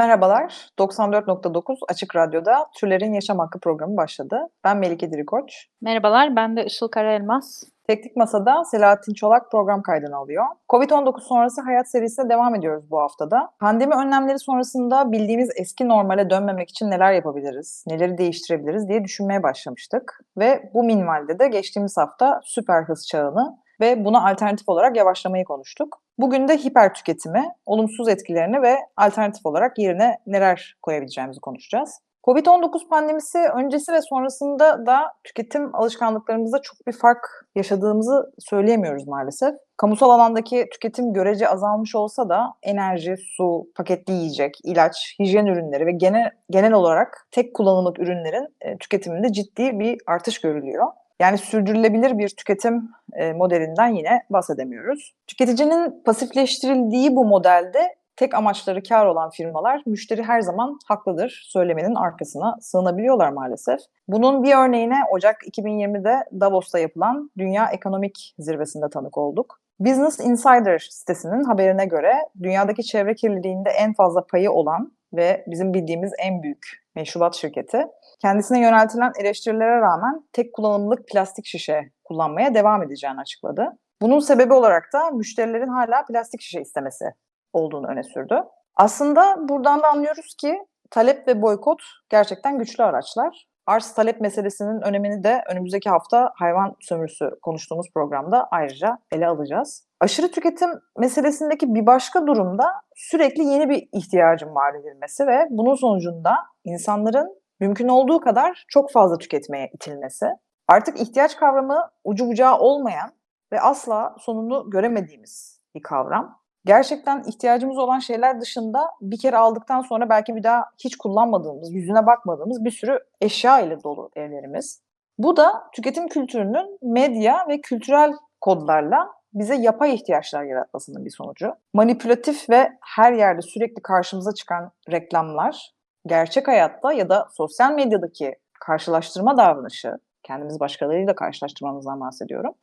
Merhabalar, 94.9 Açık Radyo'da Türlerin Yaşam Hakkı programı başladı. Ben Melike Dirikoç. Merhabalar, ben de Işıl Karaelmaz. Teknik Masa'da Selahattin Çolak program kaydını alıyor. Covid-19 sonrası hayat serisine devam ediyoruz bu haftada. Pandemi önlemleri sonrasında bildiğimiz eski normale dönmemek için neler yapabiliriz, neleri değiştirebiliriz diye düşünmeye başlamıştık. Ve bu minvalde de geçtiğimiz hafta süper hız çağını ve buna alternatif olarak yavaşlamayı konuştuk. Bugün de hiper tüketimi, olumsuz etkilerini ve alternatif olarak yerine neler koyabileceğimizi konuşacağız. Covid-19 pandemisi öncesi ve sonrasında da tüketim alışkanlıklarımızda çok bir fark yaşadığımızı söyleyemiyoruz maalesef. Kamusal alandaki tüketim görece azalmış olsa da enerji, su, paketli yiyecek, ilaç, hijyen ürünleri ve genel, genel olarak tek kullanımlık ürünlerin e, tüketiminde ciddi bir artış görülüyor. Yani sürdürülebilir bir tüketim e, modelinden yine bahsedemiyoruz. Tüketicinin pasifleştirildiği bu modelde tek amaçları kar olan firmalar müşteri her zaman haklıdır söylemenin arkasına sığınabiliyorlar maalesef. Bunun bir örneğine Ocak 2020'de Davos'ta yapılan Dünya Ekonomik Zirvesi'nde tanık olduk. Business Insider sitesinin haberine göre dünyadaki çevre kirliliğinde en fazla payı olan ve bizim bildiğimiz en büyük meşrubat şirketi kendisine yöneltilen eleştirilere rağmen tek kullanımlık plastik şişe kullanmaya devam edeceğini açıkladı. Bunun sebebi olarak da müşterilerin hala plastik şişe istemesi olduğunu öne sürdü. Aslında buradan da anlıyoruz ki talep ve boykot gerçekten güçlü araçlar. Arz talep meselesinin önemini de önümüzdeki hafta hayvan sömürüsü konuştuğumuz programda ayrıca ele alacağız. Aşırı tüketim meselesindeki bir başka durumda sürekli yeni bir ihtiyacın var edilmesi ve bunun sonucunda insanların mümkün olduğu kadar çok fazla tüketmeye itilmesi. Artık ihtiyaç kavramı ucu bucağı olmayan ve asla sonunu göremediğimiz bir kavram gerçekten ihtiyacımız olan şeyler dışında bir kere aldıktan sonra belki bir daha hiç kullanmadığımız, yüzüne bakmadığımız bir sürü eşya ile dolu evlerimiz. Bu da tüketim kültürünün medya ve kültürel kodlarla bize yapay ihtiyaçlar yaratmasının bir sonucu. Manipülatif ve her yerde sürekli karşımıza çıkan reklamlar, gerçek hayatta ya da sosyal medyadaki karşılaştırma davranışı, kendimizi başkalarıyla karşılaştırmamızdan bahsediyorum.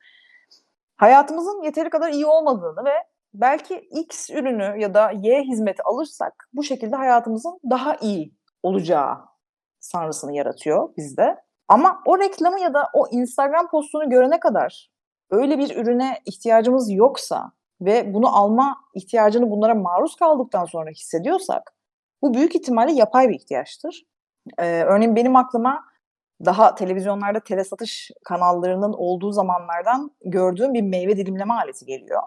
Hayatımızın yeteri kadar iyi olmadığını ve belki X ürünü ya da Y hizmeti alırsak bu şekilde hayatımızın daha iyi olacağı sanrısını yaratıyor bizde. Ama o reklamı ya da o Instagram postunu görene kadar öyle bir ürüne ihtiyacımız yoksa ve bunu alma ihtiyacını bunlara maruz kaldıktan sonra hissediyorsak bu büyük ihtimalle yapay bir ihtiyaçtır. Ee, örneğin benim aklıma daha televizyonlarda telesatış kanallarının olduğu zamanlardan gördüğüm bir meyve dilimleme aleti geliyor.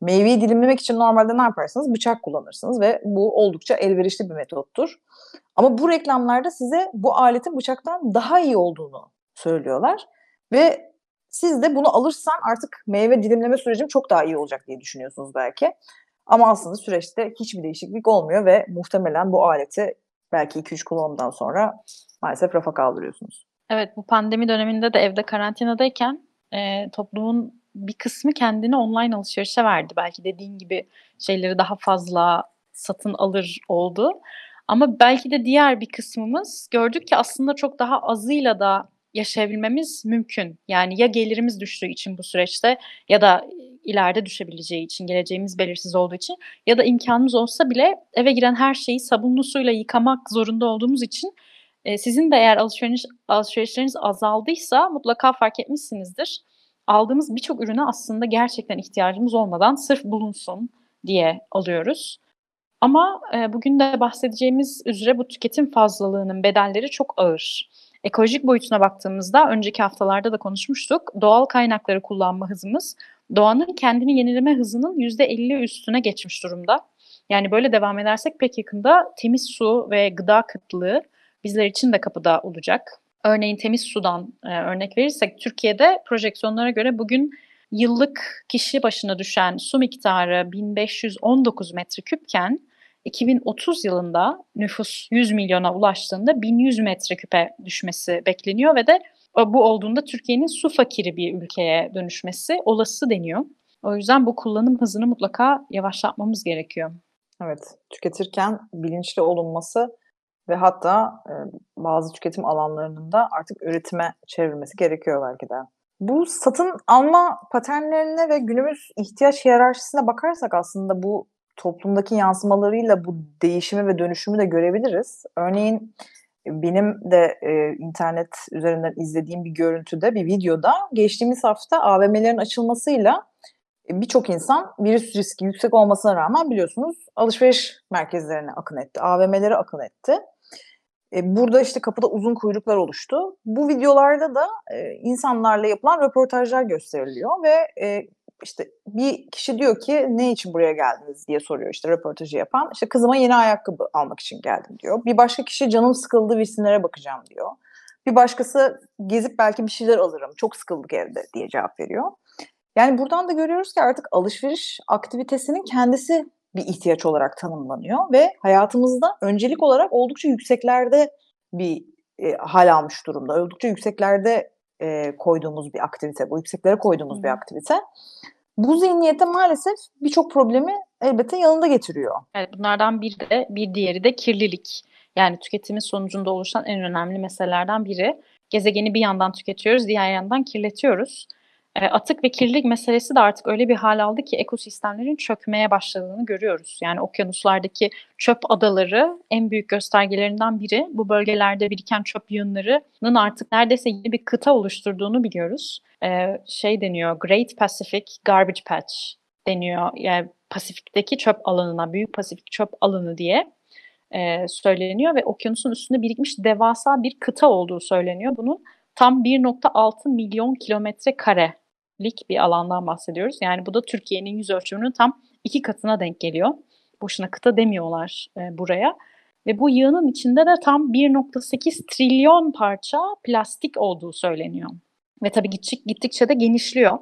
Meyveyi dilimlemek için normalde ne yaparsınız? Bıçak kullanırsınız ve bu oldukça elverişli bir metottur. Ama bu reklamlarda size bu aletin bıçaktan daha iyi olduğunu söylüyorlar. Ve siz de bunu alırsan artık meyve dilimleme sürecim çok daha iyi olacak diye düşünüyorsunuz belki. Ama aslında süreçte hiçbir değişiklik olmuyor ve muhtemelen bu aleti belki 2-3 kullanımdan sonra maalesef rafa kaldırıyorsunuz. Evet, bu pandemi döneminde de evde karantinadayken e, toplumun bir kısmı kendini online alışverişe verdi. Belki dediğin gibi şeyleri daha fazla satın alır oldu. Ama belki de diğer bir kısmımız gördük ki aslında çok daha azıyla da yaşayabilmemiz mümkün. Yani ya gelirimiz düştüğü için bu süreçte ya da ileride düşebileceği için, geleceğimiz belirsiz olduğu için ya da imkanımız olsa bile eve giren her şeyi sabunlu suyla yıkamak zorunda olduğumuz için e, sizin de eğer alışveriş, alışverişleriniz azaldıysa mutlaka fark etmişsinizdir. Aldığımız birçok ürüne aslında gerçekten ihtiyacımız olmadan sırf bulunsun diye alıyoruz. Ama e, bugün de bahsedeceğimiz üzere bu tüketim fazlalığının bedelleri çok ağır. Ekolojik boyutuna baktığımızda önceki haftalarda da konuşmuştuk. Doğal kaynakları kullanma hızımız doğanın kendini yenileme hızının %50 üstüne geçmiş durumda. Yani böyle devam edersek pek yakında temiz su ve gıda kıtlığı bizler için de kapıda olacak. Örneğin temiz sudan e, örnek verirsek Türkiye'de projeksiyonlara göre bugün yıllık kişi başına düşen su miktarı 1519 metreküpken 2030 yılında nüfus 100 milyona ulaştığında 1100 metreküpe düşmesi bekleniyor ve de bu olduğunda Türkiye'nin su fakiri bir ülkeye dönüşmesi olası deniyor. O yüzden bu kullanım hızını mutlaka yavaşlatmamız gerekiyor. Evet, tüketirken bilinçli olunması ve hatta e, bazı tüketim alanlarının da artık üretime çevrilmesi gerekiyor belki de. Bu satın alma paternlerine ve günümüz ihtiyaç hiyerarşisine bakarsak aslında bu toplumdaki yansımalarıyla bu değişimi ve dönüşümü de görebiliriz. Örneğin benim de e, internet üzerinden izlediğim bir görüntüde, bir videoda geçtiğimiz hafta AVM'lerin açılmasıyla birçok insan virüs riski yüksek olmasına rağmen biliyorsunuz alışveriş merkezlerine akın etti, AVM'lere akın etti. E, burada işte kapıda uzun kuyruklar oluştu. Bu videolarda da e, insanlarla yapılan röportajlar gösteriliyor ve e, işte bir kişi diyor ki ne için buraya geldiniz diye soruyor işte röportajı yapan. İşte kızıma yeni ayakkabı almak için geldim diyor. Bir başka kişi canım sıkıldı virsinlere bakacağım diyor. Bir başkası gezip belki bir şeyler alırım çok sıkıldık evde diye cevap veriyor. Yani buradan da görüyoruz ki artık alışveriş aktivitesinin kendisi bir ihtiyaç olarak tanımlanıyor ve hayatımızda öncelik olarak oldukça yükseklerde bir e, hal almış durumda. Oldukça yükseklerde e, koyduğumuz bir aktivite, bu yükseklere koyduğumuz bir aktivite. Bu zihniyete maalesef birçok problemi elbette yanında getiriyor. Evet, bunlardan bir de bir diğeri de kirlilik. Yani tüketimin sonucunda oluşan en önemli meselelerden biri. Gezegeni bir yandan tüketiyoruz, diğer yandan kirletiyoruz. E, atık ve kirlilik meselesi de artık öyle bir hal aldı ki ekosistemlerin çökmeye başladığını görüyoruz. Yani okyanuslardaki çöp adaları en büyük göstergelerinden biri. Bu bölgelerde biriken çöp yığınlarının artık neredeyse yeni bir kıta oluşturduğunu biliyoruz. E, şey deniyor Great Pacific Garbage Patch deniyor. Yani Pasifik'teki çöp alanına, Büyük Pasifik çöp alanı diye e, söyleniyor ve okyanusun üstünde birikmiş devasa bir kıta olduğu söyleniyor. Bunun tam 1.6 milyon kilometre karelik bir alandan bahsediyoruz. Yani bu da Türkiye'nin yüz ölçümünün tam iki katına denk geliyor. Boşuna kıta demiyorlar e, buraya. Ve bu yığının içinde de tam 1.8 trilyon parça plastik olduğu söyleniyor. Ve tabii gittik, gittikçe de genişliyor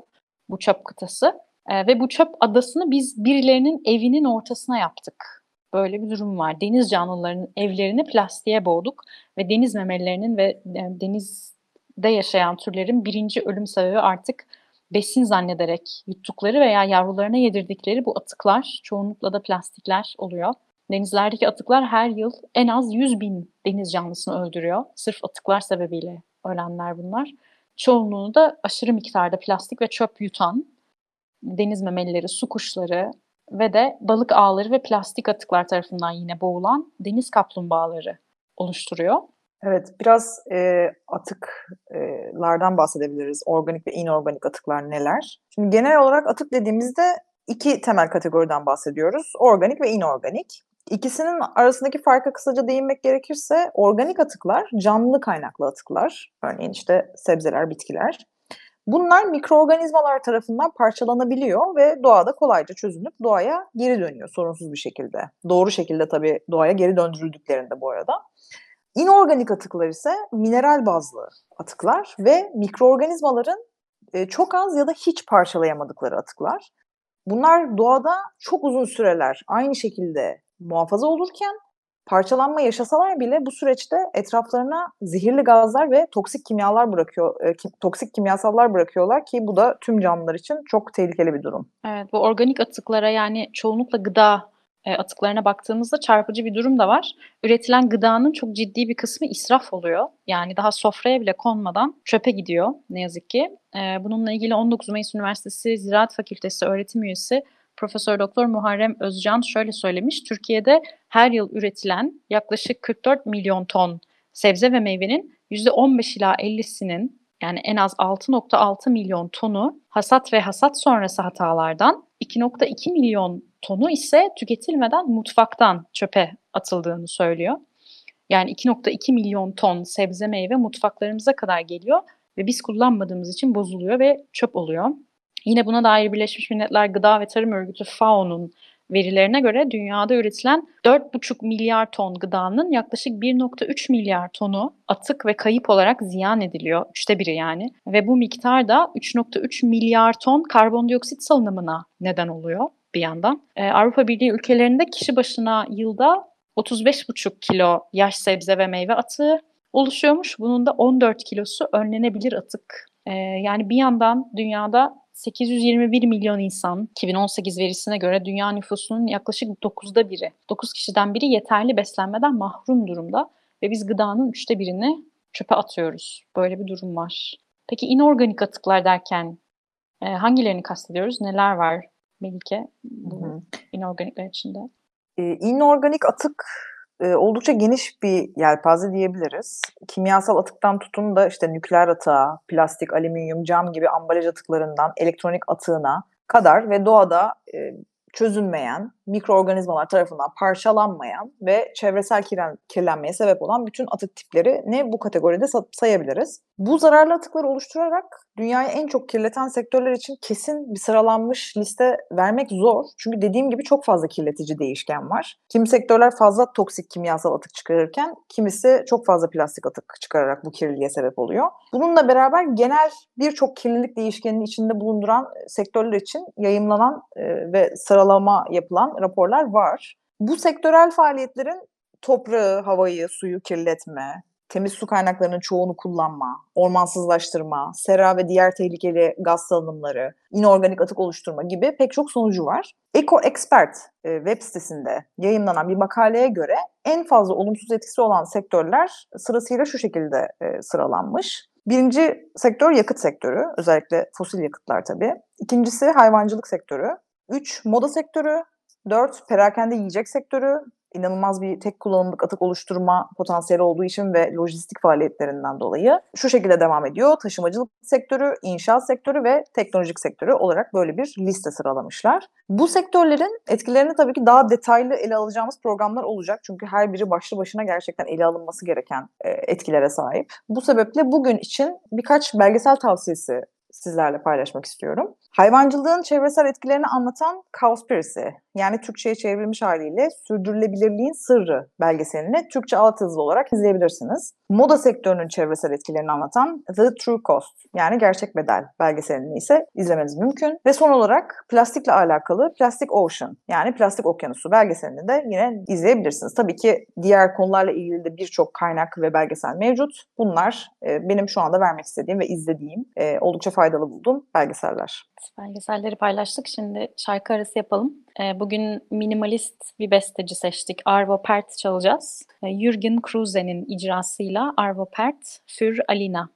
bu çöp kıtası. E, ve bu çöp adasını biz birilerinin evinin ortasına yaptık. Böyle bir durum var. Deniz canlılarının evlerini plastiğe boğduk ve deniz memelilerinin ve e, deniz de yaşayan türlerin birinci ölüm sebebi artık besin zannederek yuttukları veya yavrularına yedirdikleri bu atıklar, çoğunlukla da plastikler oluyor. Denizlerdeki atıklar her yıl en az 100 bin deniz canlısını öldürüyor. Sırf atıklar sebebiyle ölenler bunlar. Çoğunluğunu da aşırı miktarda plastik ve çöp yutan deniz memelileri, su kuşları ve de balık ağları ve plastik atıklar tarafından yine boğulan deniz kaplumbağaları oluşturuyor. Evet, biraz e, atıklardan bahsedebiliriz. Organik ve inorganik atıklar neler? Şimdi genel olarak atık dediğimizde iki temel kategoriden bahsediyoruz. Organik ve inorganik. İkisinin arasındaki farka kısaca değinmek gerekirse organik atıklar canlı kaynaklı atıklar. Örneğin işte sebzeler, bitkiler. Bunlar mikroorganizmalar tarafından parçalanabiliyor ve doğada kolayca çözünüp doğaya geri dönüyor sorunsuz bir şekilde. Doğru şekilde tabii doğaya geri döndürüldüklerinde bu arada. İnorganik atıklar ise mineral bazlı atıklar ve mikroorganizmaların e, çok az ya da hiç parçalayamadıkları atıklar. Bunlar doğada çok uzun süreler aynı şekilde muhafaza olurken parçalanma yaşasalar bile bu süreçte etraflarına zehirli gazlar ve toksik kimyalar bırakıyor, e, toksik kimyasallar bırakıyorlar ki bu da tüm canlılar için çok tehlikeli bir durum. Evet, bu organik atıklara yani çoğunlukla gıda e, atıklarına baktığımızda çarpıcı bir durum da var. Üretilen gıdanın çok ciddi bir kısmı israf oluyor. Yani daha sofraya bile konmadan çöpe gidiyor ne yazık ki. E, bununla ilgili 19 Mayıs Üniversitesi Ziraat Fakültesi öğretim üyesi Profesör Doktor Muharrem Özcan şöyle söylemiş. Türkiye'de her yıl üretilen yaklaşık 44 milyon ton sebze ve meyvenin %15 ila 50'sinin yani en az 6.6 milyon tonu hasat ve hasat sonrası hatalardan 2.2 milyon tonu ise tüketilmeden mutfaktan çöpe atıldığını söylüyor. Yani 2.2 milyon ton sebze meyve mutfaklarımıza kadar geliyor ve biz kullanmadığımız için bozuluyor ve çöp oluyor. Yine buna dair Birleşmiş Milletler Gıda ve Tarım Örgütü FAO'nun verilerine göre dünyada üretilen 4,5 milyar ton gıdanın yaklaşık 1,3 milyar tonu atık ve kayıp olarak ziyan ediliyor. Üçte biri yani. Ve bu miktar da 3,3 milyar ton karbondioksit salınımına neden oluyor. bir yandan. Ee, Avrupa Birliği ülkelerinde kişi başına yılda 35,5 kilo yaş sebze ve meyve atığı oluşuyormuş. Bunun da 14 kilosu önlenebilir atık. Ee, yani bir yandan dünyada 821 milyon insan 2018 verisine göre dünya nüfusunun yaklaşık 9'da biri. 9 kişiden biri yeterli beslenmeden mahrum durumda ve biz gıdanın üçte birini çöpe atıyoruz. Böyle bir durum var. Peki inorganik atıklar derken e, hangilerini kastediyoruz? Neler var Melike bu inorganikler içinde? E, inorganik atık e, oldukça geniş bir yelpaze diyebiliriz. Kimyasal atıktan tutun da işte nükleer atığa, plastik, alüminyum, cam gibi ambalaj atıklarından elektronik atığına kadar ve doğada e, çözünmeyen, mikroorganizmalar tarafından parçalanmayan ve çevresel kirlen- kirlenmeye sebep olan bütün atık tipleri ne bu kategoride sa- sayabiliriz. Bu zararlı atıkları oluşturarak dünyayı en çok kirleten sektörler için kesin bir sıralanmış liste vermek zor. Çünkü dediğim gibi çok fazla kirletici değişken var. Kimi sektörler fazla toksik kimyasal atık çıkarırken kimisi çok fazla plastik atık çıkararak bu kirliliğe sebep oluyor. Bununla beraber genel birçok kirlilik değişkenini içinde bulunduran sektörler için yayımlanan e, ve sıralama yapılan raporlar var. Bu sektörel faaliyetlerin toprağı, havayı, suyu kirletme, temiz su kaynaklarının çoğunu kullanma, ormansızlaştırma, sera ve diğer tehlikeli gaz salınımları, inorganik atık oluşturma gibi pek çok sonucu var. Eco Expert e, web sitesinde yayınlanan bir makaleye göre en fazla olumsuz etkisi olan sektörler sırasıyla şu şekilde e, sıralanmış. Birinci sektör yakıt sektörü, özellikle fosil yakıtlar tabii. İkincisi hayvancılık sektörü. Üç, moda sektörü. Dört, perakende yiyecek sektörü. İnanılmaz bir tek kullanımlık atık oluşturma potansiyeli olduğu için ve lojistik faaliyetlerinden dolayı. Şu şekilde devam ediyor. Taşımacılık sektörü, inşaat sektörü ve teknolojik sektörü olarak böyle bir liste sıralamışlar. Bu sektörlerin etkilerini tabii ki daha detaylı ele alacağımız programlar olacak. Çünkü her biri başlı başına gerçekten ele alınması gereken e, etkilere sahip. Bu sebeple bugün için birkaç belgesel tavsiyesi sizlerle paylaşmak istiyorum. Hayvancılığın çevresel etkilerini anlatan Cowspiracy yani Türkçe'ye çevrilmiş haliyle Sürdürülebilirliğin Sırrı belgeselini Türkçe altyazılı olarak izleyebilirsiniz. Moda sektörünün çevresel etkilerini anlatan The True Cost yani Gerçek Bedel belgeselini ise izlemeniz mümkün. Ve son olarak plastikle alakalı Plastic Ocean yani Plastik Okyanusu belgeselini de yine izleyebilirsiniz. Tabii ki diğer konularla ilgili de birçok kaynak ve belgesel mevcut. Bunlar e, benim şu anda vermek istediğim ve izlediğim e, oldukça faydalı bulduğum belgeseller. Belgeselleri paylaştık. Şimdi şarkı arası yapalım. Ee, Bugün minimalist bir besteci seçtik. Arvo Pärt çalacağız. Ee, Jürgen Kruse'nin icrasıyla Arvo Pärt, Für Alina.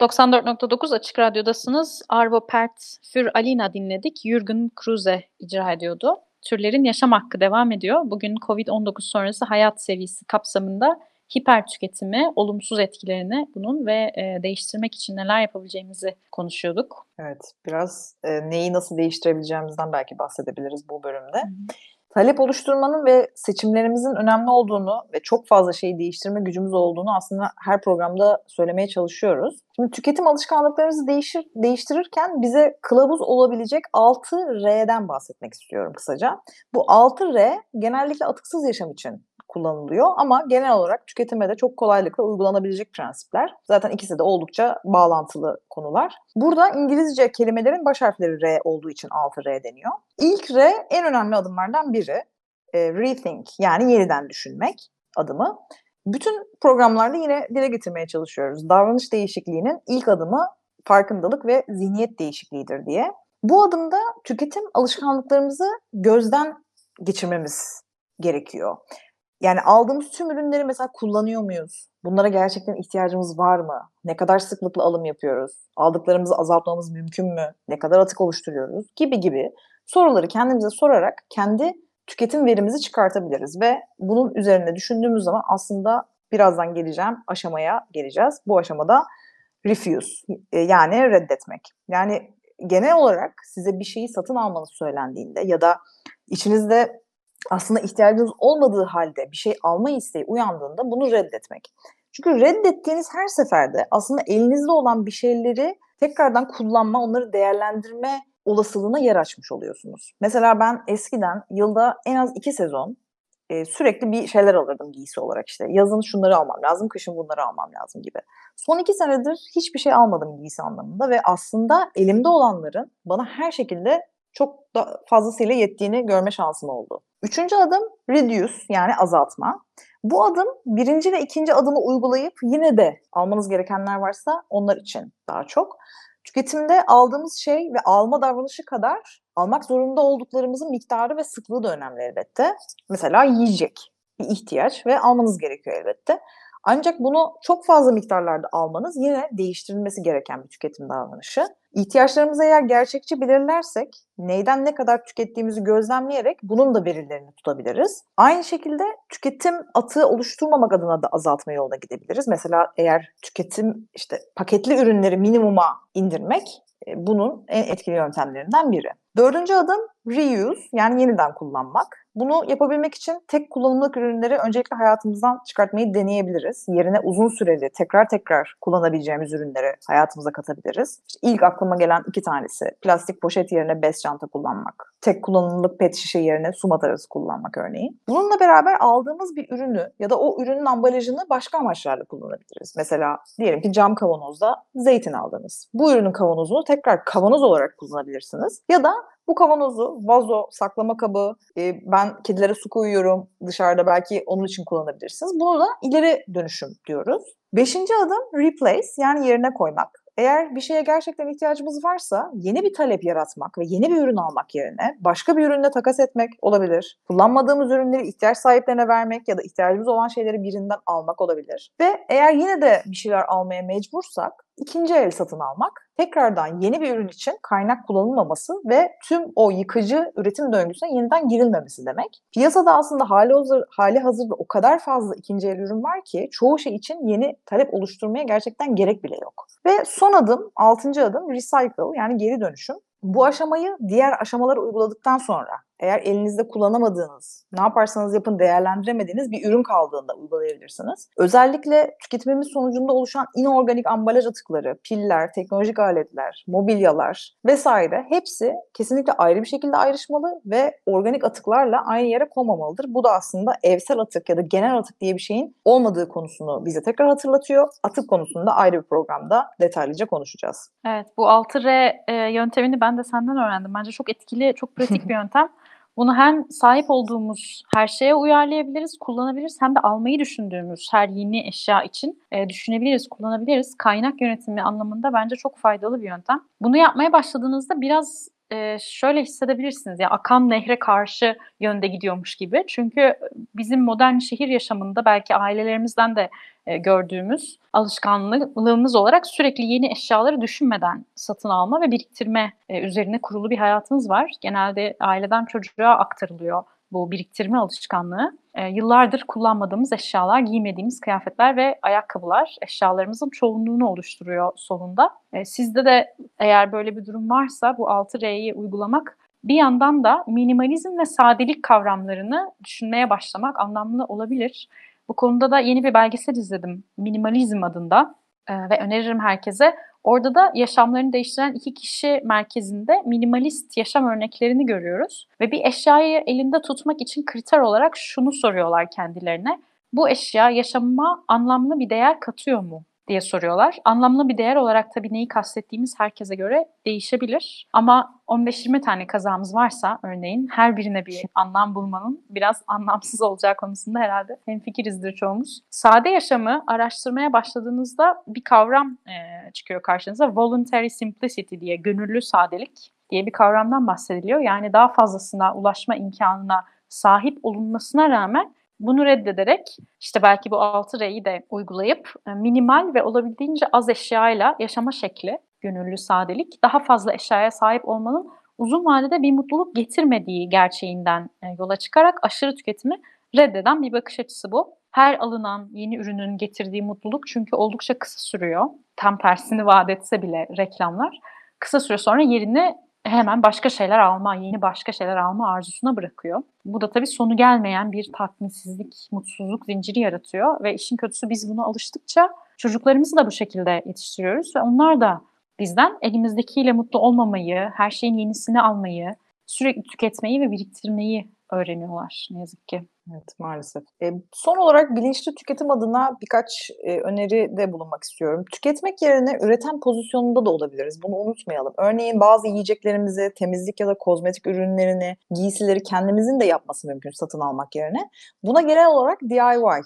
94.9 Açık Radyo'dasınız. Arvo Pärt für Alina dinledik. Jürgen Kruse icra ediyordu. Türlerin Yaşam Hakkı devam ediyor. Bugün COVID-19 sonrası hayat seviyesi kapsamında hiper tüketimi, olumsuz etkilerini bunun ve e, değiştirmek için neler yapabileceğimizi konuşuyorduk. Evet, biraz e, neyi nasıl değiştirebileceğimizden belki bahsedebiliriz bu bölümde. Hı hı. Talep oluşturmanın ve seçimlerimizin önemli olduğunu ve çok fazla şeyi değiştirme gücümüz olduğunu aslında her programda söylemeye çalışıyoruz. Şimdi tüketim alışkanlıklarımızı değişir, değiştirirken bize kılavuz olabilecek 6 R'den bahsetmek istiyorum kısaca. Bu 6 R genellikle atıksız yaşam için kullanılıyor ama genel olarak tüketime de çok kolaylıkla uygulanabilecek prensipler. Zaten ikisi de oldukça bağlantılı konular. Burada İngilizce kelimelerin baş harfleri R olduğu için 6R deniyor. İlk R en önemli adımlardan biri. E, rethink yani yeniden düşünmek adımı. Bütün programlarda yine dile getirmeye çalışıyoruz. Davranış değişikliğinin ilk adımı farkındalık ve zihniyet değişikliğidir diye. Bu adımda tüketim alışkanlıklarımızı gözden geçirmemiz gerekiyor. Yani aldığımız tüm ürünleri mesela kullanıyor muyuz? Bunlara gerçekten ihtiyacımız var mı? Ne kadar sıklıkla alım yapıyoruz? Aldıklarımızı azaltmamız mümkün mü? Ne kadar atık oluşturuyoruz? Gibi gibi soruları kendimize sorarak kendi tüketim verimizi çıkartabiliriz ve bunun üzerine düşündüğümüz zaman aslında birazdan geleceğim aşamaya geleceğiz. Bu aşamada refuse yani reddetmek. Yani genel olarak size bir şeyi satın almanız söylendiğinde ya da içinizde aslında ihtiyacınız olmadığı halde bir şey alma isteği uyandığında bunu reddetmek. Çünkü reddettiğiniz her seferde aslında elinizde olan bir şeyleri tekrardan kullanma, onları değerlendirme olasılığına yer açmış oluyorsunuz. Mesela ben eskiden yılda en az iki sezon e, sürekli bir şeyler alırdım giysi olarak işte. Yazın şunları almam lazım, kışın bunları almam lazım gibi. Son iki senedir hiçbir şey almadım giysi anlamında ve aslında elimde olanların bana her şekilde çok da fazlasıyla yettiğini görme şansım oldu. Üçüncü adım reduce yani azaltma. Bu adım birinci ve ikinci adımı uygulayıp yine de almanız gerekenler varsa onlar için daha çok. Tüketimde aldığımız şey ve alma davranışı kadar almak zorunda olduklarımızın miktarı ve sıklığı da önemli elbette. Mesela yiyecek bir ihtiyaç ve almanız gerekiyor elbette. Ancak bunu çok fazla miktarlarda almanız yine değiştirilmesi gereken bir tüketim davranışı. İhtiyaçlarımızı eğer gerçekçi belirlersek, neyden ne kadar tükettiğimizi gözlemleyerek bunun da verilerini tutabiliriz. Aynı şekilde tüketim atığı oluşturmamak adına da azaltma yoluna gidebiliriz. Mesela eğer tüketim işte paketli ürünleri minimuma indirmek e, bunun en etkili yöntemlerinden biri. Dördüncü adım reuse yani yeniden kullanmak. Bunu yapabilmek için tek kullanımlık ürünleri öncelikle hayatımızdan çıkartmayı deneyebiliriz. Yerine uzun süreli tekrar tekrar kullanabileceğimiz ürünleri hayatımıza katabiliriz. İşte ilk aklıma gelen iki tanesi plastik poşet yerine bez çanta kullanmak. Tek kullanımlık pet şişe yerine su matarası kullanmak örneğin. Bununla beraber aldığımız bir ürünü ya da o ürünün ambalajını başka amaçlarla kullanabiliriz. Mesela diyelim ki cam kavanozda zeytin aldınız. Bu ürünün kavanozunu tekrar kavanoz olarak kullanabilirsiniz. Ya da bu kavanozu, vazo, saklama kabı, e, ben kedilere su koyuyorum dışarıda belki onun için kullanabilirsiniz. Bunu da ileri dönüşüm diyoruz. Beşinci adım replace yani yerine koymak. Eğer bir şeye gerçekten ihtiyacımız varsa yeni bir talep yaratmak ve yeni bir ürün almak yerine başka bir ürünle takas etmek olabilir. Kullanmadığımız ürünleri ihtiyaç sahiplerine vermek ya da ihtiyacımız olan şeyleri birinden almak olabilir. Ve eğer yine de bir şeyler almaya mecbursak ikinci el satın almak tekrardan yeni bir ürün için kaynak kullanılmaması ve tüm o yıkıcı üretim döngüsüne yeniden girilmemesi demek. Piyasada aslında hali, hazır, hali hazırda o kadar fazla ikinci el ürün var ki çoğu şey için yeni talep oluşturmaya gerçekten gerek bile yok. Ve son adım, altıncı adım recycle yani geri dönüşüm. Bu aşamayı diğer aşamaları uyguladıktan sonra eğer elinizde kullanamadığınız, ne yaparsanız yapın değerlendiremediğiniz bir ürün kaldığında uygulayabilirsiniz. Özellikle tüketimimiz sonucunda oluşan inorganik ambalaj atıkları, piller, teknolojik aletler, mobilyalar vesaire hepsi kesinlikle ayrı bir şekilde ayrışmalı ve organik atıklarla aynı yere konmamalıdır. Bu da aslında evsel atık ya da genel atık diye bir şeyin olmadığı konusunu bize tekrar hatırlatıyor. Atık konusunda ayrı bir programda detaylıca konuşacağız. Evet bu 6R e, yöntemini ben de senden öğrendim. Bence çok etkili, çok pratik bir yöntem. Bunu hem sahip olduğumuz her şeye uyarlayabiliriz, kullanabiliriz hem de almayı düşündüğümüz her yeni eşya için e, düşünebiliriz, kullanabiliriz. Kaynak yönetimi anlamında bence çok faydalı bir yöntem. Bunu yapmaya başladığınızda biraz e, şöyle hissedebilirsiniz. Yani akan nehre karşı yönde gidiyormuş gibi. Çünkü bizim modern şehir yaşamında belki ailelerimizden de e, gördüğümüz alışkanlığımız olarak sürekli yeni eşyaları düşünmeden satın alma ve biriktirme e, üzerine kurulu bir hayatımız var. Genelde aileden çocuğa aktarılıyor bu biriktirme alışkanlığı. E, yıllardır kullanmadığımız eşyalar, giymediğimiz kıyafetler ve ayakkabılar eşyalarımızın çoğunluğunu oluşturuyor sonunda. E, sizde de eğer böyle bir durum varsa bu 6R'yi uygulamak bir yandan da minimalizm ve sadelik kavramlarını düşünmeye başlamak anlamlı olabilir. Bu konuda da yeni bir belgesel izledim Minimalizm adında e, ve öneririm herkese. Orada da yaşamlarını değiştiren iki kişi merkezinde minimalist yaşam örneklerini görüyoruz. Ve bir eşyayı elinde tutmak için kriter olarak şunu soruyorlar kendilerine. Bu eşya yaşamıma anlamlı bir değer katıyor mu? Diye soruyorlar. Anlamlı bir değer olarak tabii neyi kastettiğimiz herkese göre değişebilir. Ama 15-20 tane kazamız varsa örneğin her birine bir anlam bulmanın biraz anlamsız olacağı konusunda herhalde hemfikirizdir çoğumuz. Sade yaşamı araştırmaya başladığınızda bir kavram e, çıkıyor karşınıza. Voluntary simplicity diye, gönüllü sadelik diye bir kavramdan bahsediliyor. Yani daha fazlasına ulaşma imkanına sahip olunmasına rağmen bunu reddederek işte belki bu 6 R'yi de uygulayıp e, minimal ve olabildiğince az eşyayla yaşama şekli, gönüllü sadelik, daha fazla eşyaya sahip olmanın uzun vadede bir mutluluk getirmediği gerçeğinden e, yola çıkarak aşırı tüketimi reddeden bir bakış açısı bu. Her alınan yeni ürünün getirdiği mutluluk çünkü oldukça kısa sürüyor. Tam tersini vaat etse bile reklamlar. Kısa süre sonra yerini hemen başka şeyler alma, yeni başka şeyler alma arzusuna bırakıyor. Bu da tabii sonu gelmeyen bir tatminsizlik, mutsuzluk zinciri yaratıyor ve işin kötüsü biz buna alıştıkça çocuklarımızı da bu şekilde yetiştiriyoruz ve onlar da bizden elimizdekiyle mutlu olmamayı, her şeyin yenisini almayı, sürekli tüketmeyi ve biriktirmeyi öğreniyorlar ne yazık ki. Evet maalesef. E, son olarak bilinçli tüketim adına birkaç e, öneri de bulunmak istiyorum. Tüketmek yerine üreten pozisyonunda da olabiliriz. Bunu unutmayalım. Örneğin bazı yiyeceklerimizi, temizlik ya da kozmetik ürünlerini, giysileri kendimizin de yapması mümkün satın almak yerine. Buna genel olarak DIY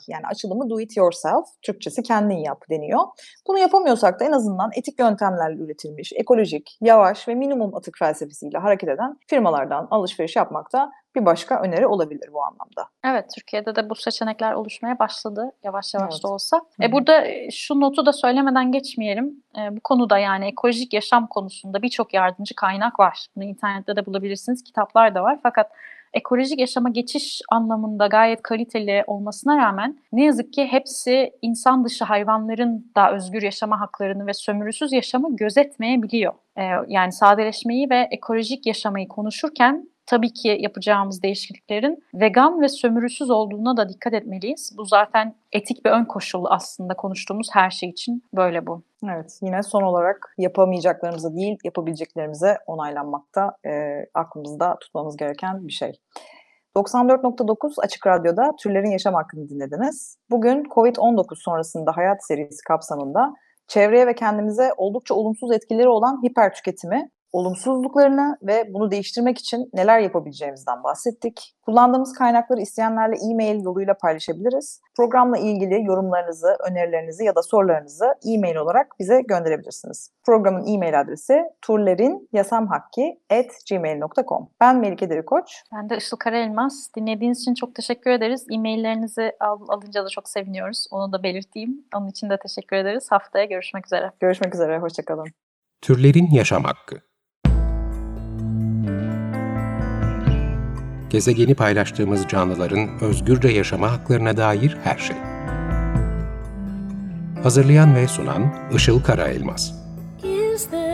yani açılımı do it yourself, Türkçesi kendin yap deniyor. Bunu yapamıyorsak da en azından etik yöntemlerle üretilmiş, ekolojik, yavaş ve minimum atık felsefesiyle hareket eden firmalardan alışveriş yapmakta bir başka öneri olabilir bu anlamda. Türkiye'de de bu seçenekler oluşmaya başladı yavaş yavaş evet. da olsa. Hı-hı. E burada şu notu da söylemeden geçmeyelim. E, bu konuda yani ekolojik yaşam konusunda birçok yardımcı kaynak var. Bunu internette de bulabilirsiniz, kitaplar da var. Fakat ekolojik yaşama geçiş anlamında gayet kaliteli olmasına rağmen ne yazık ki hepsi insan dışı hayvanların da özgür yaşama haklarını ve sömürüsüz yaşamı gözetmeyebiliyor. Ee, yani sadeleşmeyi ve ekolojik yaşamayı konuşurken tabii ki yapacağımız değişikliklerin vegan ve sömürüsüz olduğuna da dikkat etmeliyiz. Bu zaten etik bir ön koşul aslında konuştuğumuz her şey için böyle bu. Evet yine son olarak yapamayacaklarımıza değil yapabileceklerimize onaylanmakta e, aklımızda tutmamız gereken bir şey. 94.9 Açık Radyo'da Türlerin Yaşam Hakkını dinlediniz. Bugün COVID-19 sonrasında hayat serisi kapsamında çevreye ve kendimize oldukça olumsuz etkileri olan hiper tüketimi olumsuzluklarını ve bunu değiştirmek için neler yapabileceğimizden bahsettik. Kullandığımız kaynakları isteyenlerle e-mail yoluyla paylaşabiliriz. Programla ilgili yorumlarınızı, önerilerinizi ya da sorularınızı e-mail olarak bize gönderebilirsiniz. Programın e-mail adresi turlerinyasamhakki.gmail.com Ben Melike Derikoç. Ben de Işıl Karaelmaz. Dinlediğiniz için çok teşekkür ederiz. E-maillerinizi al, alınca da çok seviniyoruz. Onu da belirteyim. Onun için de teşekkür ederiz. Haftaya görüşmek üzere. Görüşmek üzere. Hoşçakalın. Türlerin Yaşam Hakkı gezegeni paylaştığımız canlıların özgürce yaşama haklarına dair her şey. Hazırlayan ve sunan Işıl Karaelmaz. Is there